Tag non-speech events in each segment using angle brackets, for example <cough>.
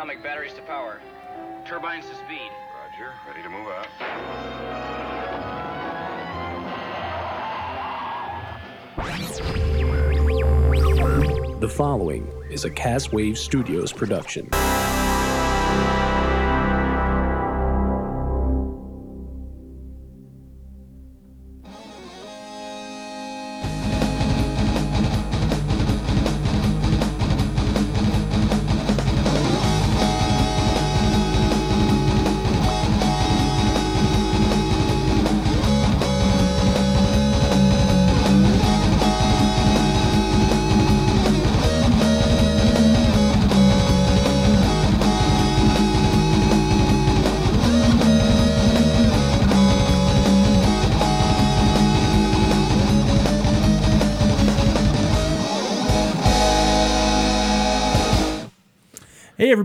atomic batteries to power. Turbines to speed. Roger. Ready to move out. The following is a Cast Wave Studios production.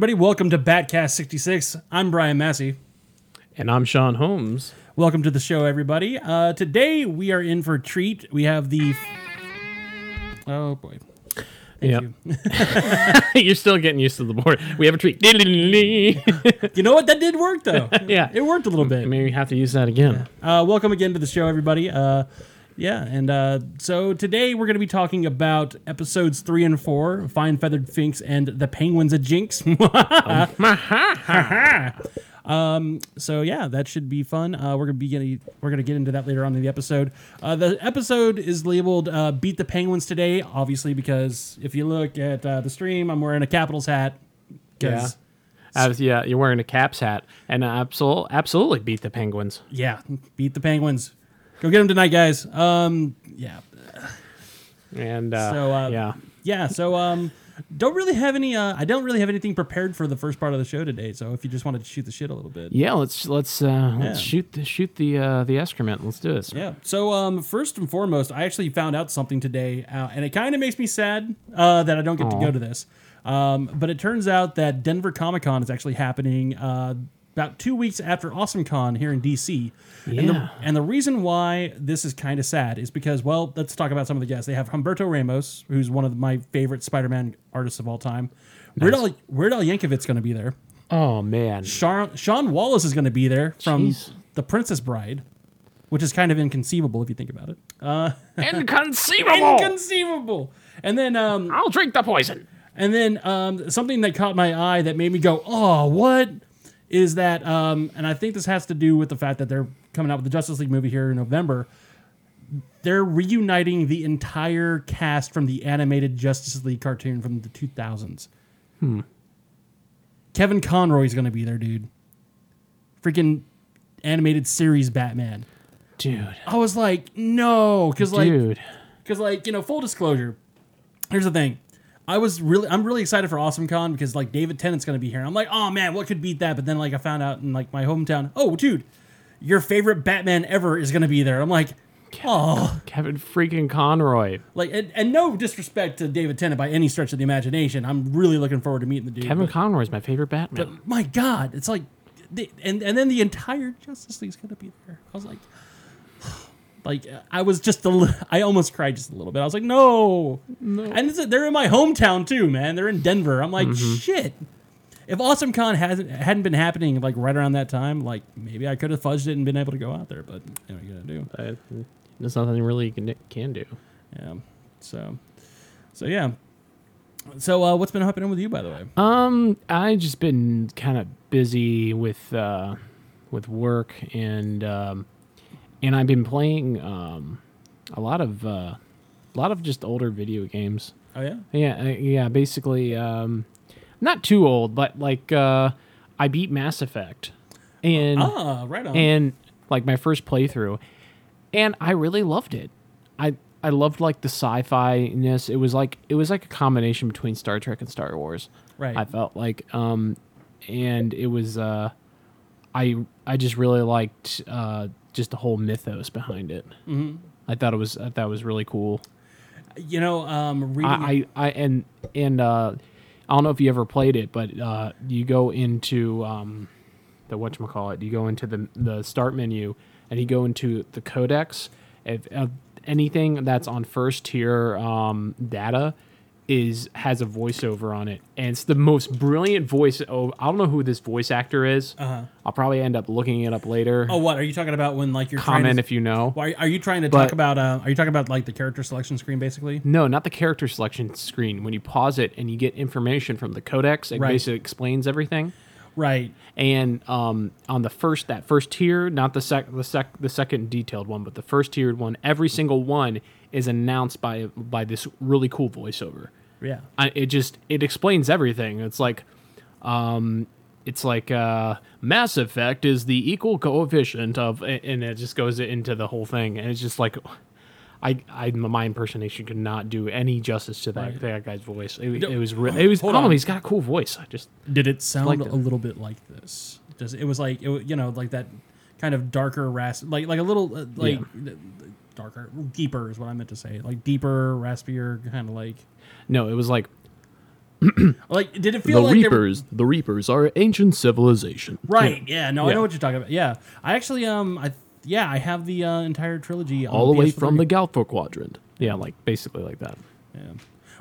Everybody, welcome to Batcast 66. I'm Brian Massey. And I'm Sean Holmes. Welcome to the show, everybody. Uh, today we are in for a treat. We have the. Oh boy. Thank Yep. you. <laughs> <laughs> You're still getting used to the board. We have a treat. You know what? That did work though. <laughs> Yeah. It worked a little bit. Maybe we have to use that again. Uh, welcome again to the show, everybody. Uh, yeah, and uh, so today we're going to be talking about episodes three and four, Fine Feathered Finks and the Penguins of Jinx. <laughs> um, so yeah, that should be fun. Uh, we're gonna be getting, we're gonna get into that later on in the episode. Uh, the episode is labeled uh, "Beat the Penguins" today, obviously because if you look at uh, the stream, I'm wearing a Capitals hat. 'cause- As, yeah, you're wearing a Caps hat, and absolutely, absolutely beat the Penguins. yeah, beat the Penguins. Go get them tonight, guys. Um, yeah. And uh, So uh, yeah, yeah. So um, don't really have any. Uh, I don't really have anything prepared for the first part of the show today. So if you just wanted to shoot the shit a little bit, yeah. Let's let's uh, let's shoot the shoot the uh, the excrement. Let's do this. yeah. So um, first and foremost, I actually found out something today, uh, and it kind of makes me sad uh, that I don't get to go to this. Um, but it turns out that Denver Comic Con is actually happening uh, about two weeks after Awesome Con here in DC. And, the, Yeah. and the reason why this is kind of sad is because, well, let's talk about some of the guests. They have Humberto Ramos, who's one of my favorite Spider-Man artists of all time. Weird Al, Weird Al Yankovic's going to be there. Oh man. Sean, Sean Wallace is going to be there from Jeez. The Princess Bride, which is kind of inconceivable if you think about it. Uh, <laughs> Inconceivable. inconceivable. And then, um, I'll drink the poison. and then um, something that caught my eye that made me go, "Oh, what?" Is that? Um, and I think this has to do with the fact that they're coming out with the Justice League movie here in November. They're reuniting the entire cast from the animated Justice League cartoon from the 2000s. Hmm. Kevin Conroy's going to be there, dude. Freaking animated series Batman. Dude. I was like, no, because like Dude. because like you know full disclosure here's the thing i was really i'm really excited for awesome con because like david tennant's gonna be here. I'm like oh man what could beat that? But then like i found out in like my hometown oh dude your favorite batman ever is gonna be there. I'm like oh. Kevin freaking Conroy. like and, and no disrespect to david tennant by any stretch of the imagination. I'm really looking forward to meeting the dude Kevin but- Conroy is my favorite Batman. but my god it's like the, and and then the entire justice league's gonna be there. I was like like i was just a li- i almost cried just a little bit. I was like no. No. And it's, they're in my hometown too man. They're in denver. I'm like shit. If awesome con hasn't hadn't been happening like right around that time like maybe i could have fudged it and been able to go out there but you know what you gotta do. Uh, there's nothing really you can, can do. yeah. So so yeah. So uh, what's been happening with you by the way? Um, I just been kind of busy with uh, with work and um, and I've been playing um, a lot of uh, a lot of just older video games. oh yeah Yeah, uh, yeah. Basically, um, not too old, but like uh, I beat Mass Effect, and ah right on and like my first playthrough, and I really loved it. I I loved like the sci-fi ness. It was like it was like a combination between Star Trek and Star Wars. Right. I felt like, um, and it was uh, I I just really liked uh just the whole mythos behind it. Mm-hmm. I thought it was I thought it was really cool. you know um I, I, I and and uh, I don't know if you ever played it, but uh, you go into um, the what you call it. You go into the the start menu, and you go into the codex. If uh, anything that's on first tier um, data, is has a voiceover on it, and it's the most brilliant voice. Oh, I don't know who this voice actor is. Uh-huh. I'll probably end up looking it up later. Oh, what are you talking about? When like you're trying Comment to, if you know. Why are you trying to But- talk about? Uh, are you talking about like the character selection screen, basically? No, not the character selection screen. When you pause it and you get information from the codex, it Right. basically explains everything. Right. And um, on the first that first tier, not the sec the sec the second detailed one, but the first tiered one, every single one is announced by by this really cool voiceover. Yeah. I, it just it explains everything. It's like, um, it's like uh, Mass Effect is the equal coefficient of, and it just goes into the whole thing, and it's just like. I, I, my impersonation could not do any justice to that, Right. that guy's voice. It, it was, re- it was. I hold know. on. He's got a cool voice. I just Did it sound a little bit like this? Just it was like it, you know like that kind of darker rasp like like a little uh, like th- darker deeper is what I meant to say like deeper raspier kind of like no. It was like <clears throat> like did it feel like there were- The Reapers are ancient civilization. right yeah no I know what you're talking about yeah I actually um I yeah I have the uh, entire trilogy on all the way PS3. from the Galpha Quadrant. Yeah, like basically like that. Yeah.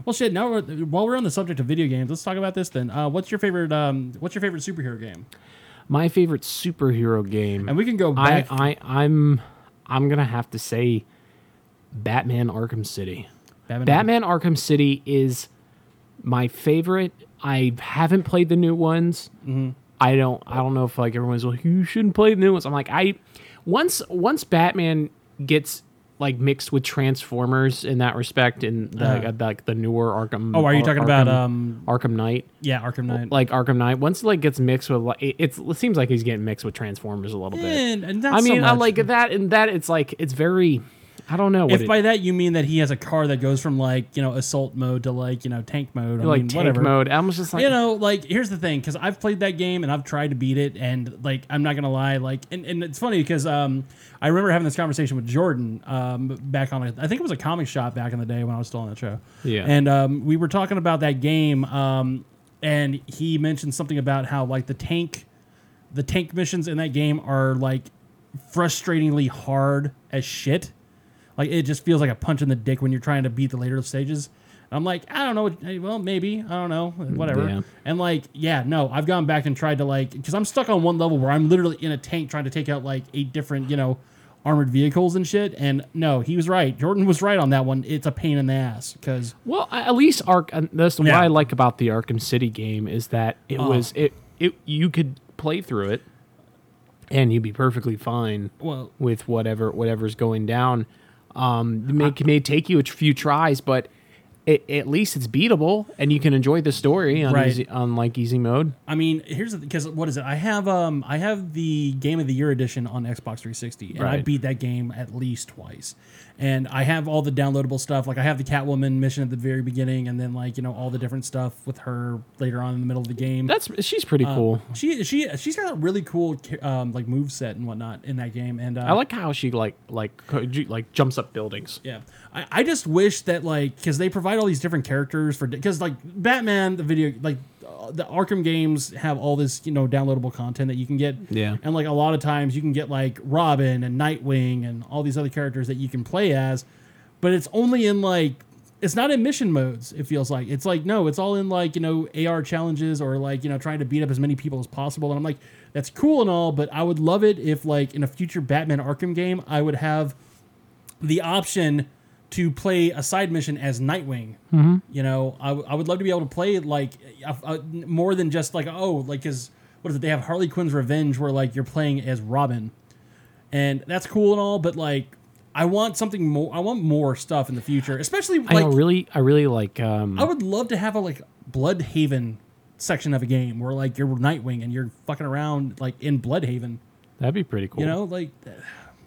Well, shit. Now, we're, while we're on the subject of video games, let's talk about this then. Uh, what's your favorite? Um, what's your favorite superhero game? My favorite superhero game. And we can go I, back. I I'm I'm gonna have to say Batman Arkham City. Batman- Batman Arkham City is my favorite. I haven't played the new ones. Mm-hmm. I don't I don't know if like everyone's like you shouldn't play the new ones. I'm like I once once Batman gets like mixed with Transformers in that respect in the Uh-huh. like the newer Arkham. Oh, are you Ar- talking about, Arkham- um, Arkham Knight? yeah, Arkham Knight. Like Arkham Knight, once it like gets mixed with like it, it's, it seems like he's getting mixed with Transformers a little bit. And, and I mean, so I like that, and that it's like it's very. I don't know what If it, by that you mean that he has a car that goes from like you know assault mode to like you know tank mode, I like mean, tank whatever. mode. I'm just like you know, like here's the thing, because I've played that game and I've tried to beat it, and like I'm not gonna lie, like, and, and it's funny because um, I remember having this conversation with Jordan um, back on, I think it was a comic shop back in the day when I was still on that show, Yeah. and um, we were talking about that game, um, and he mentioned something about how like the tank, the tank missions in that game are like frustratingly hard as shit. Like it just feels like a punch in the dick when you're trying to beat the later stages. I'm like, I don't know. eh, Well, maybe I don't know. Whatever. Yeah. And like, yeah, no, I've gone back and tried to like, because I'm stuck on one level where I'm literally in a tank trying to take out like eight different, you know, armored vehicles and shit. And no, he was right. Jordan was right on that one. It's a pain in the ass because Well, at least Ark. That's what I like about the Arkham City game is that it Oh. was it it you could play through it, and you'd be perfectly fine well, with whatever whatever's going down. Um, it may, it may take you a few tries, but it, at least it's beatable, and you can enjoy the story on Right. easy, on like easy mode. I mean, here's the because what is it? I have um I have the Game of the Year edition on Xbox 360, and I beat that game at least twice. And I have all the downloadable stuff. Like I have the Catwoman mission at the very beginning, and then like you know all the different stuff with her later on in the middle of the game. That's she's pretty cool. she she she's got a really cool um like move set and whatnot in that game. And uh, I like how she like like like jumps up buildings. Yeah, I, I just wish that like because they provide all these different characters for because like Batman the video like the Arkham games have all this you know downloadable content that you can get. Yeah. and like a lot of times you can get like Robin and Nightwing and all these other characters that you can play as, but it's only in like. It's not in mission modes. It feels like it's like no, it's all in like you know AR challenges or like you know trying to beat up as many people as possible. And I'm like, that's cool and all, but I would love it if like in a future Batman Arkham game, I would have the option to play a side mission as Nightwing. Mm-hmm. You know, I, w- I would love to be able to play like more than just like oh like because what is it? They have Harley Quinn's Revenge where like you're playing as Robin, and that's cool and all, but like I want something more. I want more stuff in the future, especially I like know, really, I really like. Um, I would love to have a like Blüdhaven section of a game where like you're Nightwing and you're fucking around like in Blüdhaven. that'd be pretty cool. You know, like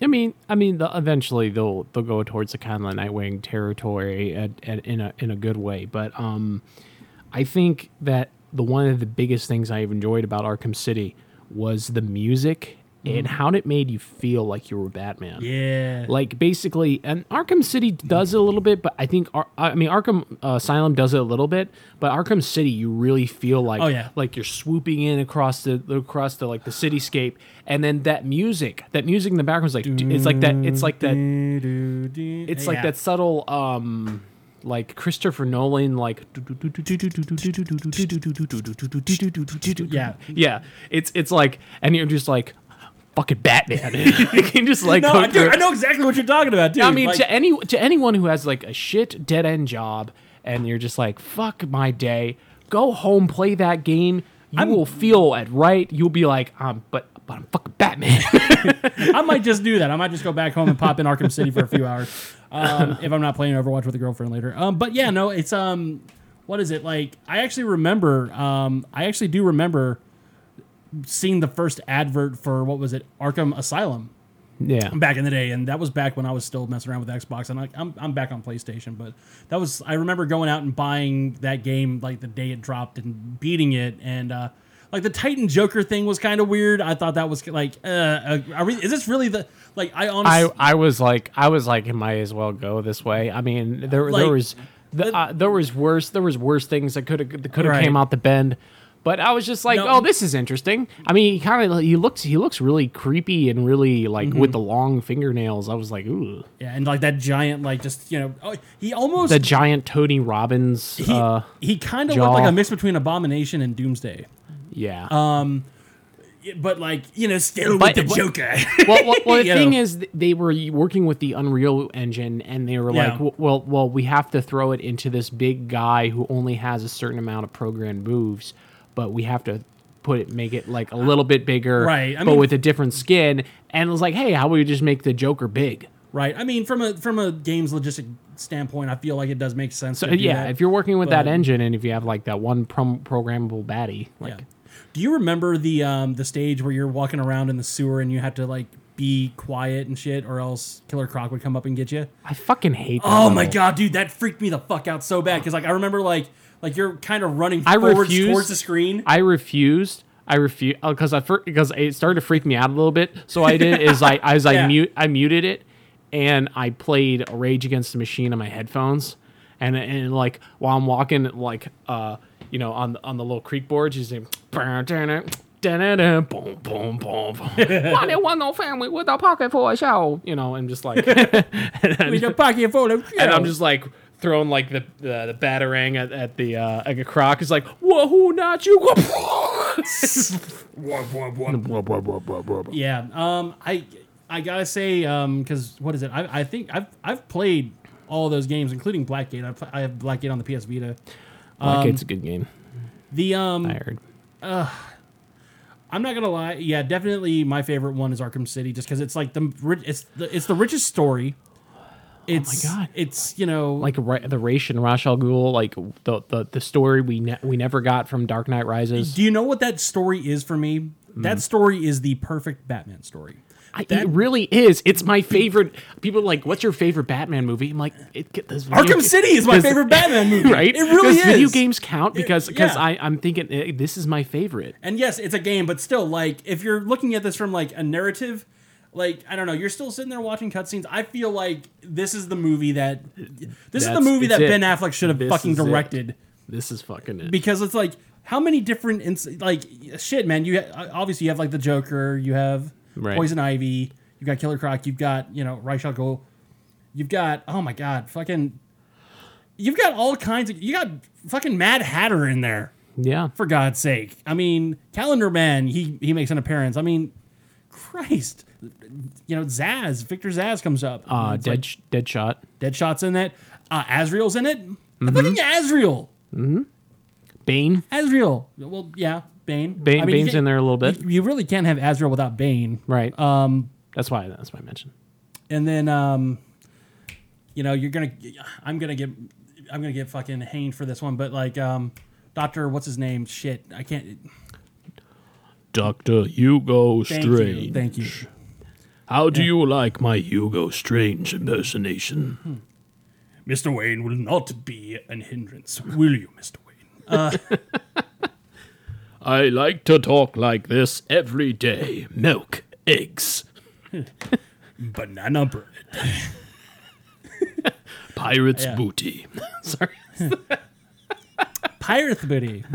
I mean, I mean, the, eventually they'll they'll go towards the kind of Nightwing territory at, at, in a in a good way. But um, I think that the one of the biggest things I've enjoyed about Arkham City was the music and how it made you feel like you were Batman. yeah, Like basically, and Arkham City does it a little bit, but I think Ar- I mean Arkham Asylum does it a little bit, but Arkham City you really feel like Oh, yeah. like you're swooping in across the across the like the cityscape, and then that music, that music in the background is like it's like that it's like that it's like that subtle um like Christopher Nolan like Yeah. yeah it's it's like and you're just like fucking Batman <laughs> you can just like No, I, do, I know exactly what you're talking about, dude. I mean Like, to any to anyone who has like a shit dead end job and you're just like fuck my day go home play that game you will feel at right you'll be like um but but I'm fucking Batman <laughs> I might just do that. I might just go back home and pop in Arkham City for a few hours um, if I'm not playing Overwatch with a girlfriend later. Um, but yeah, no, it's um, what is it like? I actually remember. Um, I actually do remember seeing the first advert for what was it, Arkham Asylum yeah back in the day, and that was back when I was still messing around with Xbox, and I, I'm I'm back on PlayStation. But that was I remember going out and buying that game like the day it dropped and beating it, and uh, like the Titan Joker thing was kind of weird. I thought that was like, uh, uh we, is this really the like I honestly I I was like I was like it might as well go this way. I mean there Like, there was the, uh, there was worse there was worse things that could have that could have Right. came out the bend. But I was just like, No. oh, this is interesting. I mean, he kind of he looks he looks really creepy and really like Mm-hmm. with the long fingernails. I was like, ooh, yeah, and like that giant like just you know oh, he almost the giant Tony Robbins. he, uh, he kind of looked like a mix between Abomination and Doomsday, yeah. Uh, but like you know still But- with the Joker. <laughs> well, well, well <laughs> the thing know. is, they were working with the Unreal Engine, and they were Yeah. like, "Well, well, we have to throw it into this big guy who only has a certain amount of programmed moves, but we have to put it, make it like a little bit bigger, Right, I but mean- with a different skin." And it was like, "Hey, how about we just make the Joker big?" Right. I mean, from a from a games logistic standpoint, I feel like it does make sense. So yeah, that. if you're working with that engine, and if you have like that one prom- programmable baddie, like yeah. Do you remember the um the stage where you're walking around in the sewer and you had to like be quiet and shit, or else Killer Croc would come up and get you? I fucking hate. That Oh my god, dude, that freaked me the fuck out so bad because like I remember like like you're kind of running I forwards refused- towards the screen. I refused. I refuse because I fir- because it started to freak me out a little bit. So I did is I as I <laughs> Yeah. mute I muted it and I played Rage Against the Machine on my headphones and and like while I'm walking like uh you know on the, on the little creek you say Da-da-da, boom, boom, boom, boom. Why they want no family with a pocket for a show? You know, and just like, <laughs> With your pocket full of and I'm just like throwing like the the, the batarang at, at the uh, like a croc. It's like, whoa, not you. Yeah. Um. I I gotta say um because what is it? I I think I've I've played all those games, including Blackgate. I pl- I have Blackgate on the PS Vita. Blackgate's a good game. The um. I heard. I'm not gonna lie. Yeah, definitely my favorite one is Arkham City, just because it's like the it's the it's the richest story. It's Oh God. It's you know like the Raish and Ra's al Ghul, like the the, the story we ne- we never got from Dark Knight Rises. Do you know what that story is for me? Hmm. That story is the perfect Batman story. I, that- it really is. It's my favorite. People are like, "What's your favorite Batman movie?" I'm like, it, get this Arkham ga- City is my favorite Batman <laughs> movie. right? It really is. Video games count because because yeah. I I'm thinking eh, this is my favorite. And yes, it's a game, but still, like if you're looking at this from like a narrative, like I don't know, you're still sitting there watching cutscenes. I feel like this is the movie that this is the movie that it. Ben Affleck should have This fucking is it. directed. This is fucking it. because it's like how many different ins- like shit man you ha- obviously you have like the joker you have Right. poison ivy you've got killer croc you've got you know Ra's al Ghul, you've got oh my god fucking you've got all kinds of you got fucking mad hatter in there yeah, for god's sake i mean calendar man he he makes an appearance i mean christ you know Zsasz victor Zsasz comes up uh, It's dead like dead shot. deadshot's in it uh Azrael's in it Mm-hmm. fucking Azrael Bane. Azrael. Well, yeah, Bane. Bane- you Bane's in there a little bit. You, you really can't have Azrael without Bane. Right. Um, that's why that's why I mentioned. and then um, you know, you're gonna. I'm gonna get. I'm gonna get fucking hanged for this one, but like um, Doctor, what's his name? Shit, I can't. Dr. Hugo Thank you. Thank you. How do you like my Hugo Strange impersonation? Mr. Wayne will not be an hindrance, will you, Mr. Wayne? Uh, <laughs> I like to talk like this every day. Milk, eggs, <laughs> Banana bread. pirate's Yeah. booty. <laughs> Sorry. Pirate Booty.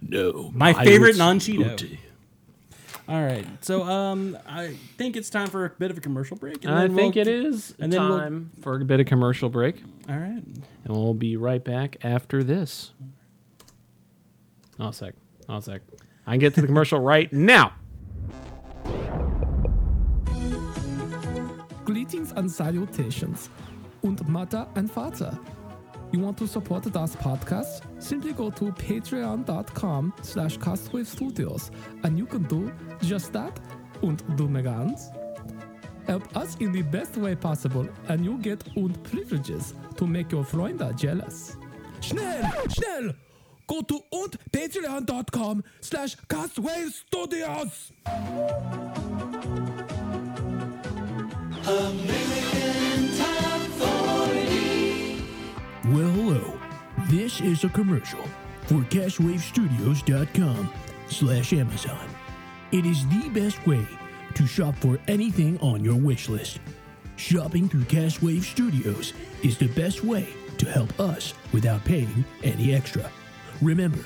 No. My favorite non-Cheeto. booty. All right, so um, I think it's time for a bit of a commercial break. and I think we'll- it is and then we'll- time for a bit of commercial break. All right. and we'll be right back after this. Oh, sec. Oh, sec. I can get to the commercial <laughs> right now. Greetings and salutations. Und Mutter and Vater. You want to support das podcast? Simply go to patreon.com slash castwave studios and you can do just that und do mega ganz. Help us in the best way possible and you get und privileges to make your Freunde jealous. Schnell, schnell! Go to und patreon.com slash castwave studios! Well, hello. This is a commercial for CastWaveStudios.com slash Amazon. It is the best way to shop for anything on your wish list. Shopping through Castwave Studios is the best way to help us without paying any extra. Remember,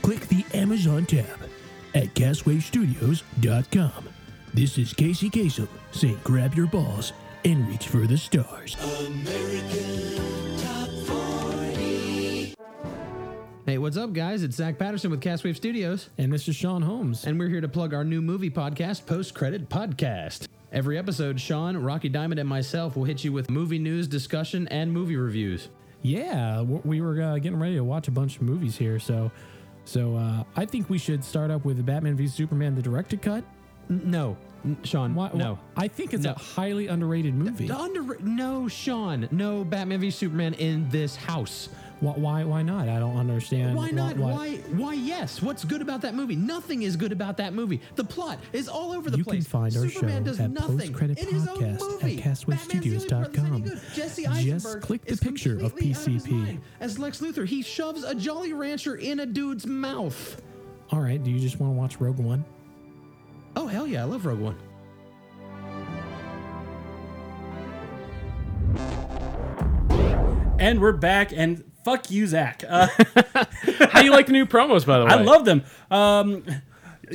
click the Amazon tab at CastWaveStudios.com. This is Casey Kasem saying grab your balls and reach for the stars. Hey, what's up, guys? It's Zach Patterson with Castwave Studios, And this is Sean Holmes. and we're here to plug our new movie podcast, Post Credit Podcast. Every episode, Sean, Rocky Diamond, and myself will hit you with movie news, discussion, and movie reviews. Yeah, we were uh, getting ready to watch a bunch of movies here, so so uh, I think we should start up with Batman v Superman: The Directed Cut. No, Sean, Why, no. I think it's No. a highly underrated movie. The under- no, Sean, no Batman v Superman in this house. Why, why? Why not? I don't understand. Why not? Why? Why? Yes. What's good about that movie? Nothing is good about that movie. The plot is all over the You can place. find our Superman show at nothing. Post-Credit It is a Podcast at CastWaveStudios.com. Batman's the only person any good. Jesse Just click the picture of completely out his PCP. mind. As Lex Luthor, he shoves a Jolly Rancher in a dude's mouth. All right. Do you just want to watch Rogue One? Oh hell yeah, I love Rogue One. And we're back. And fuck you, Zach. Uh, <laughs> How do you like the new promos, by the way? I love them. Um,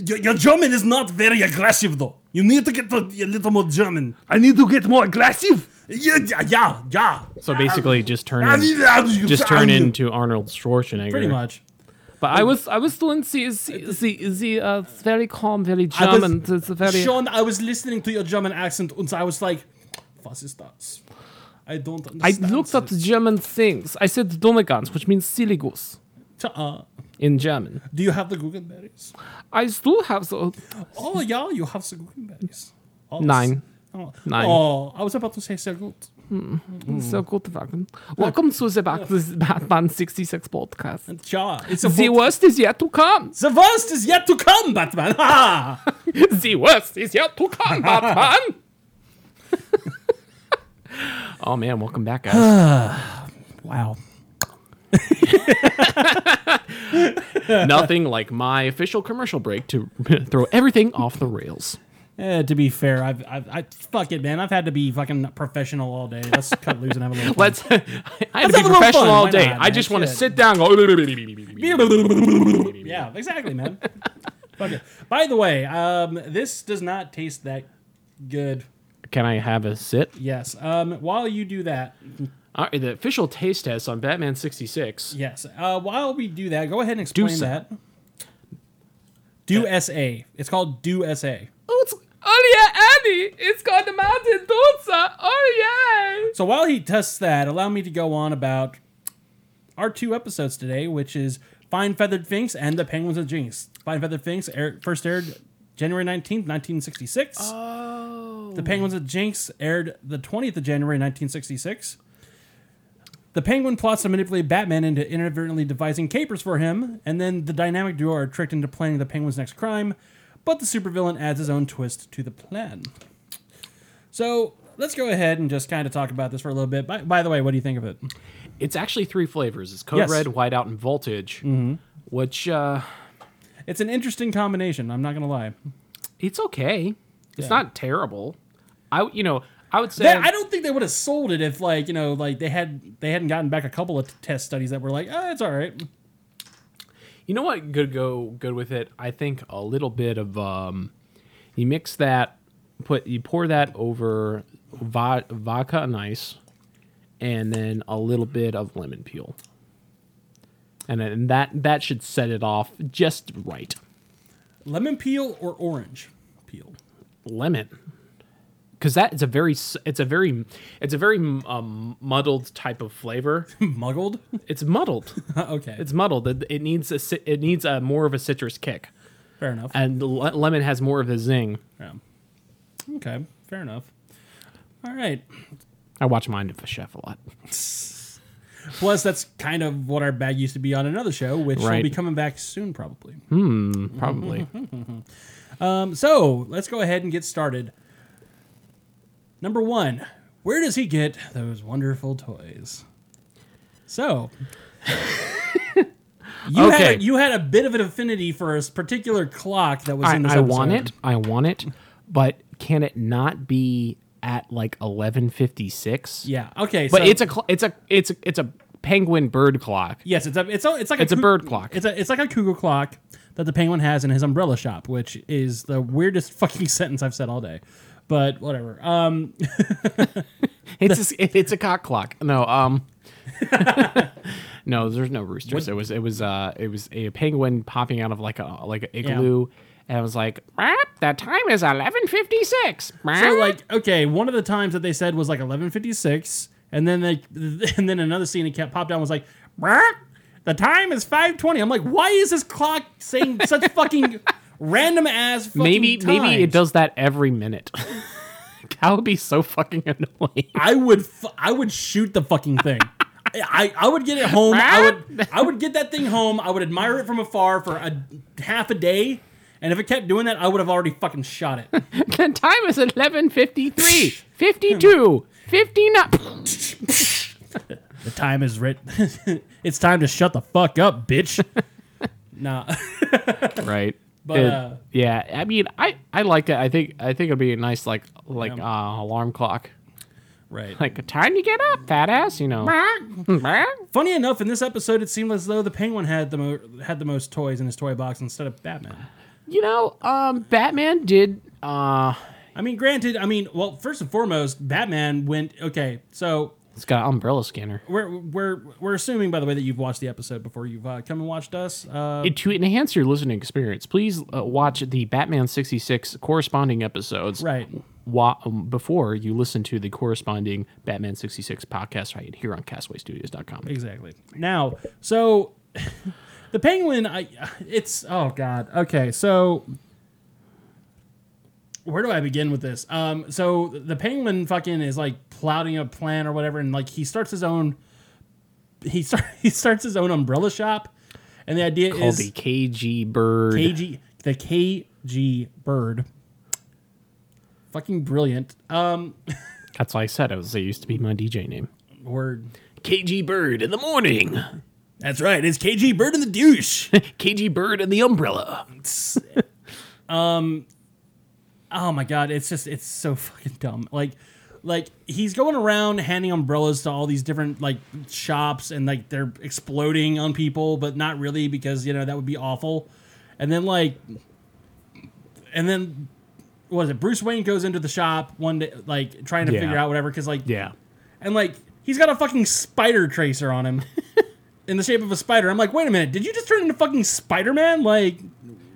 your, your German is not very aggressive, though. You need to get a, a little more German. I need to get more aggressive. Yeah, yeah, yeah. yeah. So basically, just turn in, just turn into Arnold Schwarzenegger. Pretty much. But I was I was doing the the the, the uh, very calm, very I was- German. It's very Sean, I was listening to your German accent, and I was like, was ist das? I don't I looked up the. German things. I said Domegans, which means silly goose in German. do you have the Guggenberries? I still have the Oh, yeah, you have the Guggenberries. Oh, nine. Oh, Nine. oh, I was about to say sehr gut. Hmm. Hmm. So good wagon. Welcome to the Bat- the Batman 66 podcast. Tja, it's The worst is yet to come. The worst is yet to come, Batman. <laughs> <laughs> The worst is yet to come, Batman. <laughs> oh man, welcome back, guys. <sighs> wow. <laughs> Nothing like my official commercial break to <laughs> throw everything off the rails. Eh, to be fair, I've, I've, I fuck it, man. I've had to be fucking professional all day. Let's cut loose and have a little. Fun. Let's. <laughs> I had Let's to be professional all Why day. not, I just want to sit down. and Go. yeah, exactly, man. fuck it. By the way, um, this does not taste that good. Can I have a sit? Yes. Um, while you do that, All right, the official taste test on Batman 66. yes. Uh, while we do that, go ahead and explain so. that. Do SA. It's called Do SA. Oh, it's, oh yeah, Annie! It's called the Mountain Dosa. Oh yeah! So while he tests that, allow me to go on about our two episodes today, which is Fine Feathered Finks and The Penguins of Jinx. Fine Feathered Finks air, first aired January 19th, 1966. Oh. The Penguins of Jinx aired the 20th of January 1966. The Penguin plots to manipulate Batman into inadvertently devising capers for him, and then the dynamic duo are tricked into planning the Penguin's next crime, but the supervillain adds his own twist to the plan. So let's go ahead and just kind of talk about this for a little bit. By, by the way, what do you think of it? It's actually three flavors. It's Code Yes. Red, Whiteout, and Voltage. Which uh, It's an interesting combination. I'm not gonna lie. it's okay. It's not terrible. I you know I would say They- I don't think they would have sold it if like you know like they had they hadn't gotten back a couple of t- test studies that were like, oh, it's all right. You know what could go good with it? I think a little bit of um, you mix that, put you pour that over va- vodka and ice, and then a little bit of lemon peel. And then that that should set it off just right. Lemon peel or orange peel? Lemon. Cuz that it's a very it's a very it's a very um, muddled type of flavor. <laughs> Muggled? It's muddled. <laughs> okay. It's muddled. It, it needs a it needs a more of a citrus kick. fair enough. And le- lemon has more of a zing. Yeah. Okay, fair enough. All right. I watch Mind of a Chef a lot. <laughs> Plus, that's kind of what our bag used to be on another show, which will be coming back soon, probably. Hmm. Probably. Um, so let's go ahead and get started. Number one, where does he get those wonderful toys? So, <laughs> you had a, you had a bit of an affinity for a particular clock that was I, in this I want it. I want it. But can it not be at like eleven fifty six? Yeah. Okay. But so, it's a it's a it's a, it's a penguin bird clock. yes. It's a it's a, it's like It's a coo- bird clock. It's a it's like a cuckoo clock that the penguin has in his umbrella shop, which is the weirdest <laughs> fucking sentence I've said all day. But whatever. Um, <laughs> It's a, it's a cock clock. No, um, <laughs> no, there's no roosters. It was it was uh it was a penguin popping out of like a like an igloo, and it was like "Meow, that time is eleven fifty six. So like, okay, one of the times that they said was like eleven fifty six, and then they and then another scene it kept popped down was like, "Meow, the time is five twenty. I'm like, why is this clock saying such <laughs> fucking random ass? Fucking maybe maybe it does that every minute. <laughs> that would be so fucking annoying. I would fu- I would shoot the fucking thing. <laughs> I, I would get it home. I would I would get that thing home. I would admire it from afar for a half a day. And if it kept doing that, I would have already fucking shot it. the time is 11:53, 52, 59. The time is writ. <laughs> it's time to shut the fuck up, bitch. <laughs> nah. right. <laughs> But, It- uh, yeah, I mean, I I like it. I think I think it'd be a nice like like uh, alarm clock. Right. Like time to get up, fat ass. You know. Funny enough, in this episode, it seemed as though the Penguin had the mo- had the most toys in his toy box instead of Batman. You know, um, Batman did. Uh, I mean, granted, I mean, well, first and foremost, Batman went okay. So it's got an umbrella scanner. we're we're we're assuming, by the way, that you've watched the episode before you've uh, come and watched us. Uh, It- to enhance your listening experience, please uh, watch the Batman sixty six corresponding episodes. right. Wa- um, before you listen to the corresponding Batman 66 podcast right here on castwavestudios.com. Exactly. Now, so <laughs> the Penguin, I it's oh god. Okay, so where do I begin with this? Um, so the Penguin fucking is like plotting a plan or whatever, and like he starts his own. He start <laughs> he starts his own umbrella shop, and the idea Called is the KG Bird. KG the KG Bird. Fucking brilliant. Um, <laughs> That's why I said it was. It used to be my DJ name. word. KG Bird in the morning. That's right. It's KG Bird in the douche. <laughs> KG Bird in the umbrella. Oh my god, it's just it's so fucking dumb. Like like he's going around handing umbrellas to all these different like shops and like they're exploding on people, but not really because you know that would be awful. And then like and then what is it? Bruce Wayne goes into the shop one day like trying to Yeah. figure out whatever because like Yeah. and like he's got a fucking spider tracer on him. <laughs> In the shape of a spider. I'm like, wait a minute, did you just turn into fucking Spider Man? Like,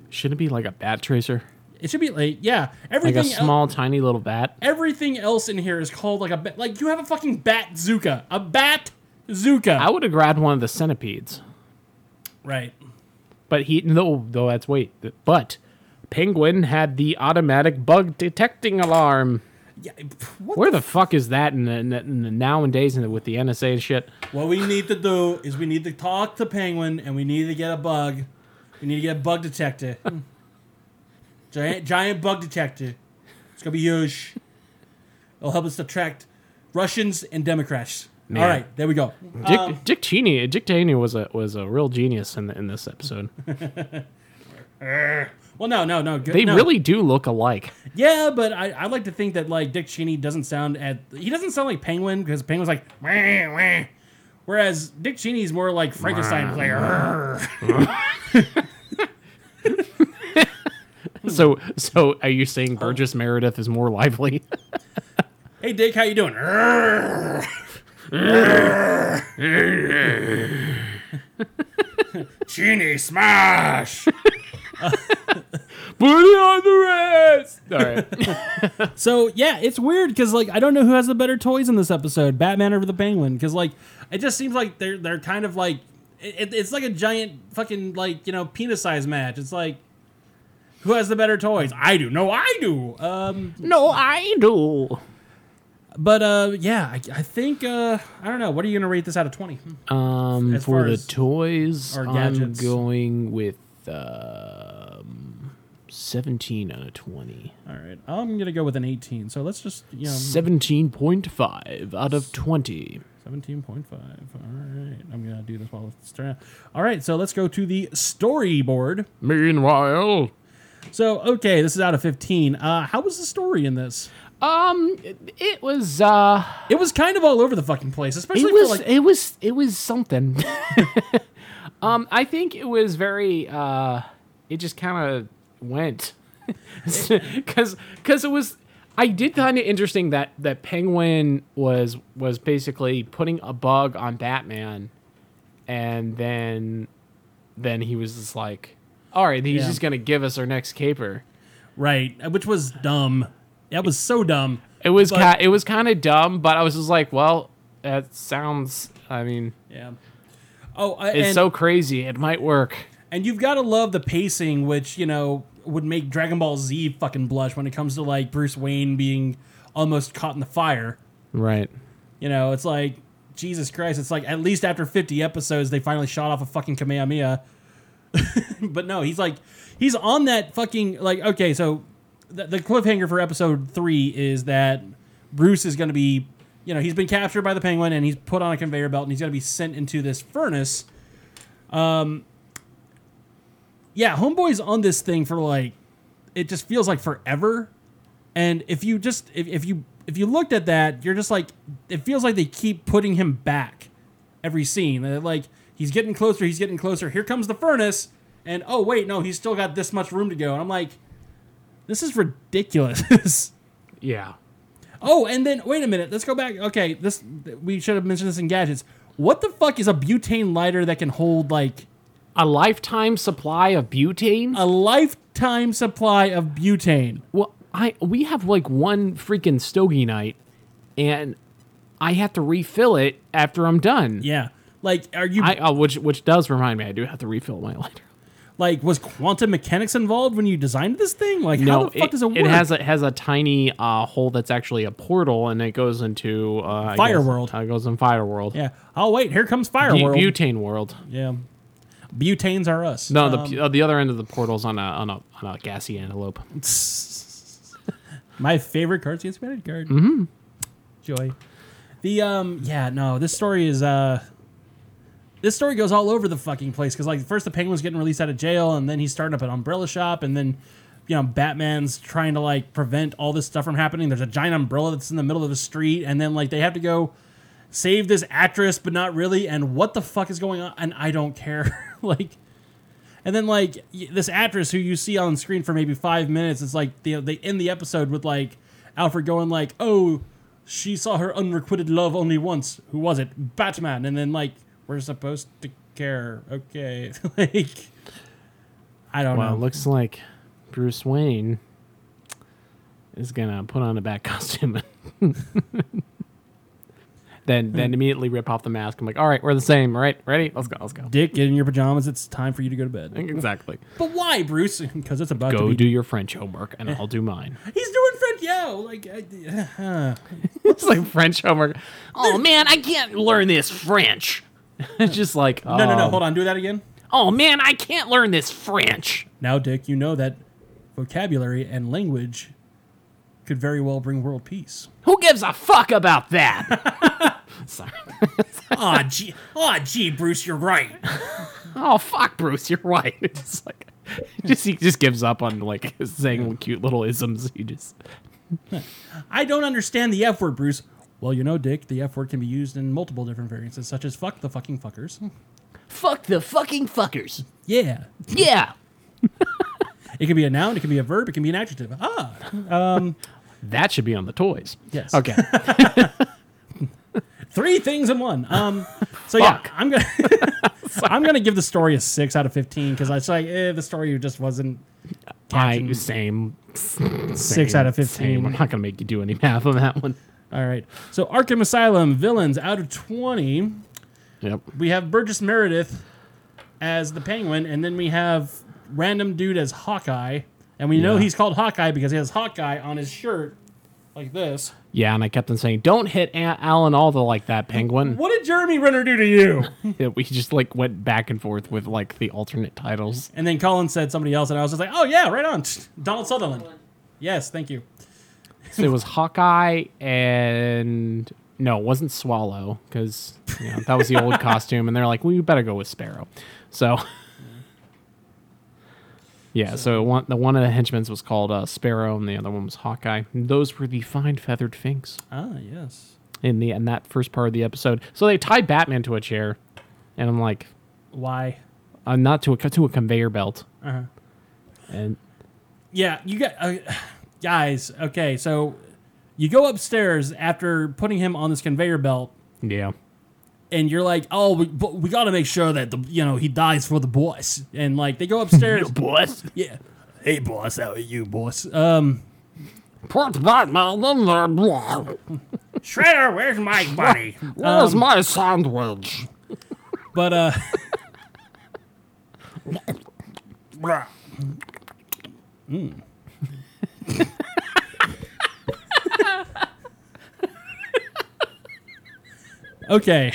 Should it be like a bat tracer? It should be like, yeah. everything Like a el- small, tiny little bat? everything else in here is called like a ba- like you have a fucking bat zuka, a bat zuka. I would have grabbed one of the centipedes. right. But he no, though that's wait. But Penguin had the automatic bug detecting alarm. Yeah. What Where the fuck is that in the, in the, in the nowadays and with the NSA and shit? What we need to do is we need to talk to Penguin and we need to get a bug. We need to get a bug detector. Giant giant bug detector. It's gonna be huge. It'll help us attract Russians and Democrats. Man. All right, there we go. Dick, Um, Dick Cheney, Dick Cheney was a was a real genius in the, in this episode. <laughs> well, no, no, no. Good, They no. really do look alike. Yeah, but I, I like to think that like Dick Cheney doesn't sound at he doesn't sound like Penguin because Penguin's like wah, wah. whereas Dick Cheney's more like Frankenstein player. <laughs> <laughs> So so are you saying Burgess Meredith is more lively? <laughs> hey Dick, how you doing? <laughs> Genie smash. Put it on the wrist. All right. <laughs> So yeah, it's weird because like I don't know who has the better toys in this episode, Batman or the Penguin? Because like it just seems like they're they're kind of like it, it's like a giant fucking like you know penis size match. It's like who has the better toys? I do. No, I do. Um, no, I do. but uh, yeah, I, I think uh, I don't know. What are you gonna rate this out of twenty? Um, As for the toys, or I'm going with um, 17 out of 20. All right, I'm gonna go with an eighteen. So let's just you know 17.5 out of 20. Seventeen point five. All right, I'm gonna do this while it's turning. All right, so let's go to the storyboard. Meanwhile, So okay, this is out of fifteen. Uh, how was the story in this? Um, it, it was uh, It was kind of all over the fucking place, especially it was like it was it was something. <laughs> um, I think it was very uh, it just kind of went <laughs> because because it was. I did find it interesting that that Penguin was was basically putting a bug on Batman, and then then he was just like, all right, he's Yeah. just gonna give us our next caper. right, which was dumb. That was so dumb. It was But- ki- it was kind of dumb, but I was just like, well, that sounds. I mean, Yeah. Oh, uh, it's and, so crazy. It might work. and you've got to love the pacing, which you know would make Dragon Ball Z fucking blush when it comes to like Bruce Wayne being almost caught in the fire. Right. You know, it's like Jesus Christ. It's like at least after 50 episodes, they finally shot off a fucking Kamehameha. <laughs> but no, he's like, he's on that fucking like. Okay, so the, the cliffhanger for episode three is that Bruce is going to be, you know, he's been captured by the Penguin and he's put on a conveyor belt and he's going to be sent into this furnace. Um. Yeah, Homeboy's on this thing for like, it just feels like forever. And if you just if, if you if you looked at that, you're just like it feels like they keep putting him back every scene. Like he's getting closer, he's getting closer. Here comes the furnace, and oh wait, no, he's still got this much room to go. And I'm like, this is ridiculous. <laughs> Yeah. oh, and then wait a minute, let's go back. Okay, this we should have mentioned this in gadgets. What the fuck is a butane lighter that can hold like A lifetime supply of butane. a lifetime supply of butane? well, I we have like one freaking stogie night, and I have to refill it after I'm done. Yeah. Like, are you I uh, which which does remind me, I do have to refill my <laughs> lighter. like was quantum mechanics involved when you designed this thing? Like, how No, the fuck it, does it work? it has a has a tiny uh, hole that's actually a portal, and it goes into uh, Fire guess, World. Uh, it goes in Fire World. Yeah. Oh wait, here comes Fire World. Butane World. yeah. Butanes are us. No, Um, the uh, the other end of the portal's on a on a on a gassy antelope. <laughs> my favorite cartoon Spanish card. Mm-hmm. Joy. The um yeah no this story is uh this story goes all over the fucking place because like first the penguin's getting released out of jail and then he's starting up an umbrella shop and then you know Batman's trying to like prevent all this stuff from happening. There's a giant umbrella that's in the middle of the street and then like they have to go save this actress but not really and what the fuck is going on and I don't care <laughs> like and then like this actress who you see on screen for maybe five minutes, it's like they they end the episode with like Alfred going like, "Oh, she saw her unrequited love only once. Who was it? Batman." And then like we're supposed to care. Okay, <laughs> like I don't know. Well, know. it looks like Bruce Wayne is gonna put on a bat <laughs> costume. <laughs> then then immediately rip off the mask. I'm like, all right, we're the same. All right, ready? Let's go. Let's go. Dick, get in your pajamas. It's time for you to go to bed. Exactly. But why, Bruce? Because it's about to Go be. do your French homework, and I'll do mine. He's doing French, yo. Like, uh, it's like French homework. Oh man, I can't learn this French. It's <laughs> just like no, no, no. oh, Hold on. Do that again. Oh man, I can't learn this French. Now, Dick, you know that vocabulary and language could very well bring world peace. Who gives a fuck about that? <laughs> <laughs> Sorry. Aw, gee, aw, gee, Bruce, you're right. Oh fuck, Bruce, you're right. It's like just he just gives up on like saying cute little isms. He just I don't understand the F word, Bruce. Well, you know, Dick, the F word can be used in multiple different variances, such as fuck the fucking fuckers. fuck the fucking fuckers. Yeah. Yeah, <laughs> It can be a noun, it can be a verb, it can be an adjective. Ah. Um, <laughs> that should be on the toys. Yes. Okay. <laughs> Three things in one. Um, so yeah, I'm gonna I'm gonna give the story a six out of fifteen because I was like, eh, the story just wasn't I catching- same. six out of fifteen. Same. I'm not gonna make you do any math on that one. All right. So Arkham Asylum villains out of twenty. Yep. We have Burgess Meredith as the Penguin, and then we have random dude as Hawkeye, and we know Yeah. he's called Hawkeye because he has Hawkeye on his shirt, like this. Yeah, and I kept on saying, "Don't hit A- Alan Alda like that, Penguin." What did Jeremy Renner do to you? <laughs> Yeah, we just like went back and forth with like the alternate titles. and then Colin said somebody else, and I was just like, oh yeah, right on, Donald Sutherland. Yes, thank you. So it was Hawkeye and no, it wasn't Swallow because you know, that was the old <laughs> costume, and they're like, "Well, you better go with Sparrow." So. Yeah, so one the one of the henchmen was called uh, Sparrow, and the other one was Hawkeye. And those were the fine feathered finks Ah, yes. in the in that first part of the episode. So they tied Batman to a chair, and I'm like, Why? uh, not to a to a conveyor belt, Uh-huh. and Yeah, you got uh, guys. Okay, so you go upstairs after putting him on this conveyor belt, yeah, and you're like, "Oh, we, but we got to make sure that the you know he dies for the boss." And like they go upstairs, <laughs> Boss. yeah. Hey, boss, how are you, boss? Um, Put Batman in there. Shredder, where's my buddy? <laughs> Where's my sandwich? But uh, <laughs> okay,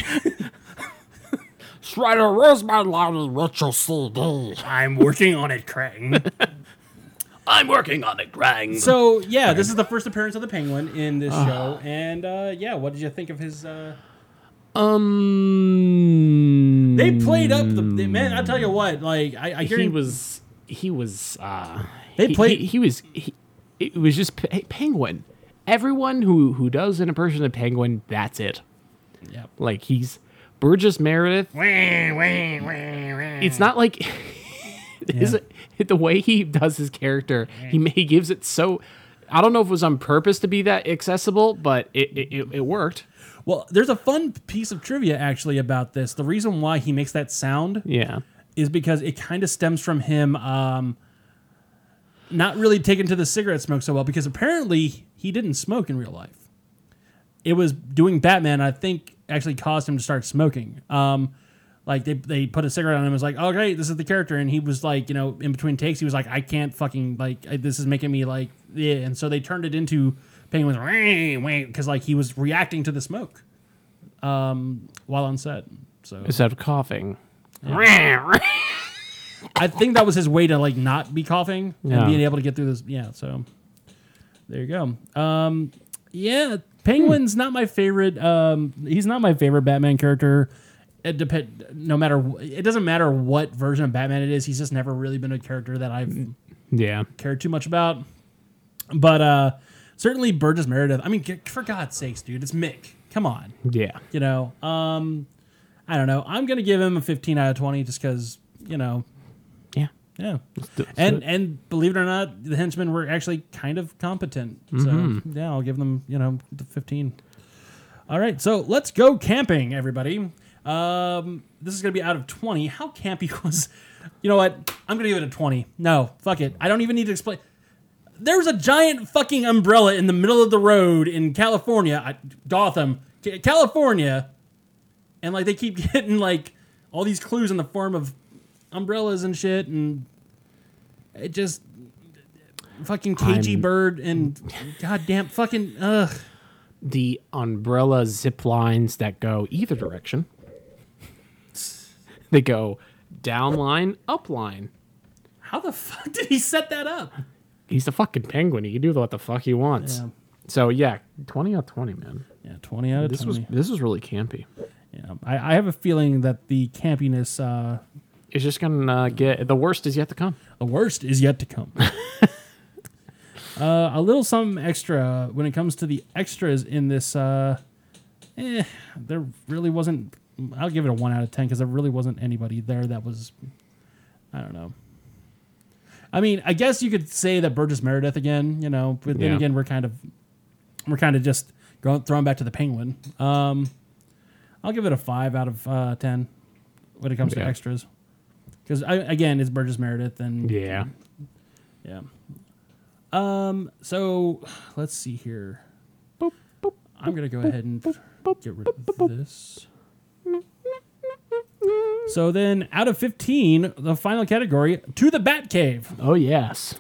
Shredder, where's my Lionel Richie CD? I'm working on it, Krang. <laughs> I'm working on it, Krang. So yeah, this is the first appearance of the Penguin in this show, and uh, yeah, what did you think of his? Uh, um, they played up the the- man. I tell you what, like I, I hear he was he was uh They he, played- he, he was he, it was just pe- penguin everyone who who does an impression of penguin that's it Yep. like he's burgess meredith it's not like <laughs> his, the way he does his character he he gives it so i don't know if it was on purpose to be that accessible but it it, it, it worked Well, there's a fun piece of trivia actually about this. The reason why he makes that sound yeah is because it kind of stems from him um, not really taking to the cigarette smoke so well because apparently he didn't smoke in real life. It was doing Batman, I think, actually caused him to start smoking. Um, like they, they put a cigarette on him and was like, oh great, this is the character, and he was like, you know, in between takes, he was like, I can't fucking like I- this is making me like yeah, and so they turned it into Penguin's because like he was reacting to the smoke um, while on set. So instead of coughing I think that was his way to like not be coughing Yeah. and being able to get through this. Yeah, so there you go. Um, yeah, Penguin's not my favorite. Um, he's not my favorite Batman character. It depend. No matter. It doesn't matter what version of Batman it is. He's just never really been a character that I've yeah cared too much about. But uh, certainly Burgess Meredith. I mean, for God's sakes, dude, it's Mick. Come on yeah you know um i don't know i'm gonna give him a 15 out of 20 just because you know yeah. And and believe it or not the henchmen were actually kind of competent. Mm-hmm. so yeah i'll give them you know the 15 all right so let's go camping everybody. Um this is gonna be out of 20 how campy <laughs> was you know what? I'm gonna give it a 20 no fuck it. I don't even need to explain there was a giant fucking umbrella in the middle of the road in California, I- Gotham, California, and like they keep <laughs> getting like all these clues in the form of umbrellas and shit, and it just fucking cagey I'm- bird and goddamn fucking ugh. the umbrella zip lines that go either direction. They go down line, up line. How the fuck did he set that up? He's the fucking penguin. He can do what the fuck he wants. Yeah. So yeah, twenty out of twenty, man. Yeah, twenty out of This was twenty. this was really campy. yeah, I, I have a feeling that the campiness, uh, It's just gonna uh, get the worst is yet to come. The worst is yet to come. <laughs> uh, a little something extra when it comes to the extras in this. Uh, eh, there really wasn't. I'll give it a one out of ten because there really wasn't anybody there that was. I don't know. I mean, I guess you could say that Burgess Meredith again, you know, but then Yeah. again, we're kind of, we're kind of just going throwing back to the Penguin. Um, I'll give it a five out of uh, ten when it comes to extras. Because again, it's Burgess Meredith, and Yeah. yeah. Um. So let's see here. I'm gonna go ahead and get rid of this. So then, out of 15, the final category to the Batcave. Oh yes.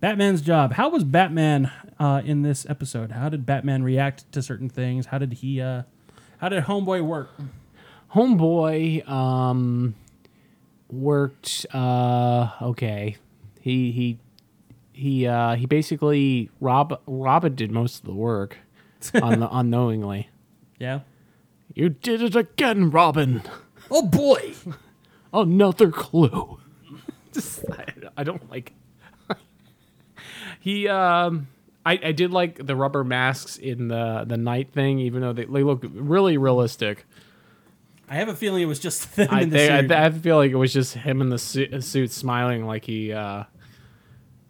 Batman's job. How was Batman uh, in this episode? How did Batman react to certain things? How did he? Uh, how did Homeboy work? Homeboy um worked uh okay. He he he uh he basically Rob Robin did most of the work <laughs> un- unknowingly. Yeah. You did it again, Robin. Oh boy. <laughs> Another clue. <laughs> Just I, I don't like he um I, I did like the rubber masks in the the night thing, even though they, they look really realistic. I have a feeling it was just <laughs> them I, in the suit. I feel like it was just him in the suit, suit smiling like he uh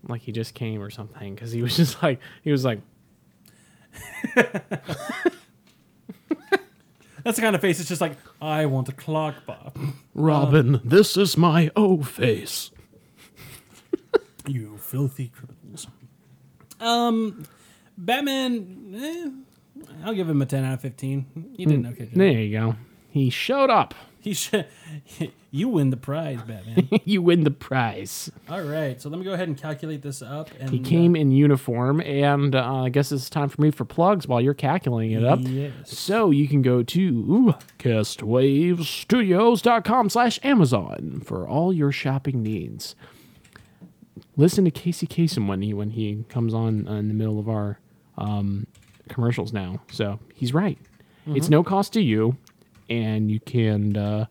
like he just came or something because he was <laughs> just like he was like <laughs> That's the kind of face. It's just like I want a clock bar. Robin, this is my O face. you filthy criminals. Um, Batman. Eh, I'll give him a ten out of fifteen. He did an okay job. there you go he showed up He should. <laughs> You win the prize, Batman. <laughs> you win the prize All right, so let me go ahead and calculate this up. And he came in uniform and uh, i guess it's time for me for plugs while you're calculating it up Yes. so you can go to castwavestudios.com slash amazon for all your shopping needs listen to casey Kasem when he when he comes on uh, in the middle of our um, commercials now so he's right it's no cost to you and you can uh,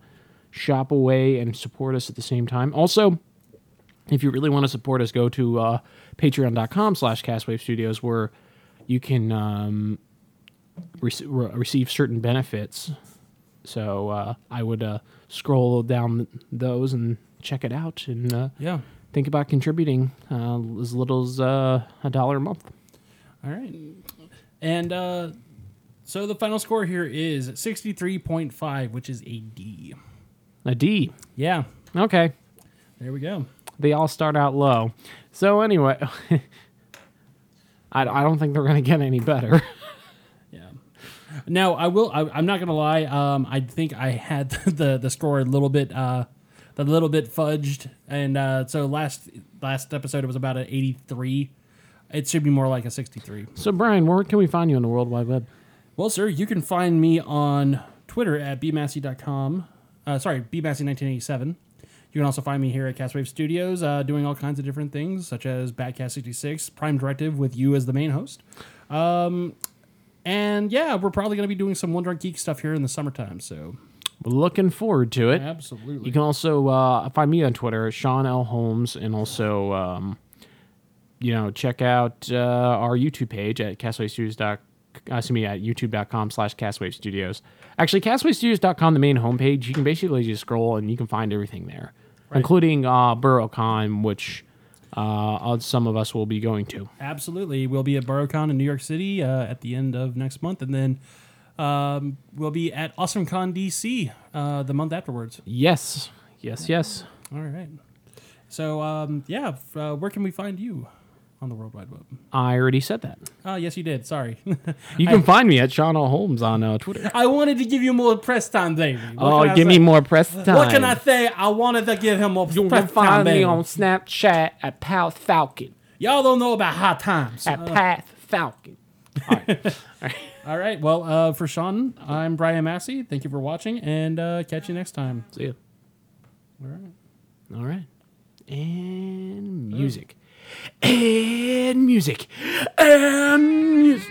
shop away and support us at the same time also if you really want to support us, go to uh, patreon.com slash castwave studios where you can um, rec- re- receive certain benefits. So uh, I would uh, scroll down those and check it out and uh, Yeah. think about contributing uh, as little as uh, a dollar a month. All right. And uh, so the final score here is sixty-three point five, which is a D. A D. Yeah. Okay. There we go. They all start out low. So anyway, <laughs> I, I don't think they're going to get any better. <laughs> Yeah. Now I will. I, I'm not gonna lie. Um, I think I had <laughs> the the score a little bit, uh, a little bit fudged, and uh, so last last episode it was about an 83. It should be more like a 63. so Brian, where can we find you on the World Wide Web? Well, sir, you can find me on Twitter at bmassey.com. Uh, sorry, bmassey1987. You can also find me here at Castwave Studios uh, doing all kinds of different things, such as Batcast 66, Prime Directive with you as the main host. Um, and yeah, we're probably going to be doing some One Drunk Geek stuff here in the summertime. So Looking forward to it. absolutely. You can also uh, find me on Twitter, at Sean L. Holmes, and also, um, you know, check out uh, our YouTube page at castwavestudios. Uh, me, at youtube.com slash castwave studios. Actually, castwavestudios.com, the main homepage, you can basically just scroll and you can find everything there, including uh, BurrowCon, which uh, some of us will be going to. Absolutely. We'll be at BorrowCon in New York City uh, at the end of next month. And then um, we'll be at AwesomeCon DC uh, the month afterwards. Yes, yes, yes. All right. So, um, yeah, uh, where can we find you on the World Wide Web? I already said that. Oh, yes, you did. Sorry. <laughs> You can find me at Sean L. Holmes on uh, Twitter. I wanted to give you more press time, baby. What Oh, can I give say? me more press time. What can I say? I wanted to give him more You can press time, find me baby. on Snapchat at Pat Falcon. Y'all don't know about hot times. At Uh, Pat Falcon. <laughs> All right. All right. Well, uh, for Sean, I'm Brian Massey. Thank you for watching, and uh, catch you next time. See ya. All right. All right. And music. And music. And music.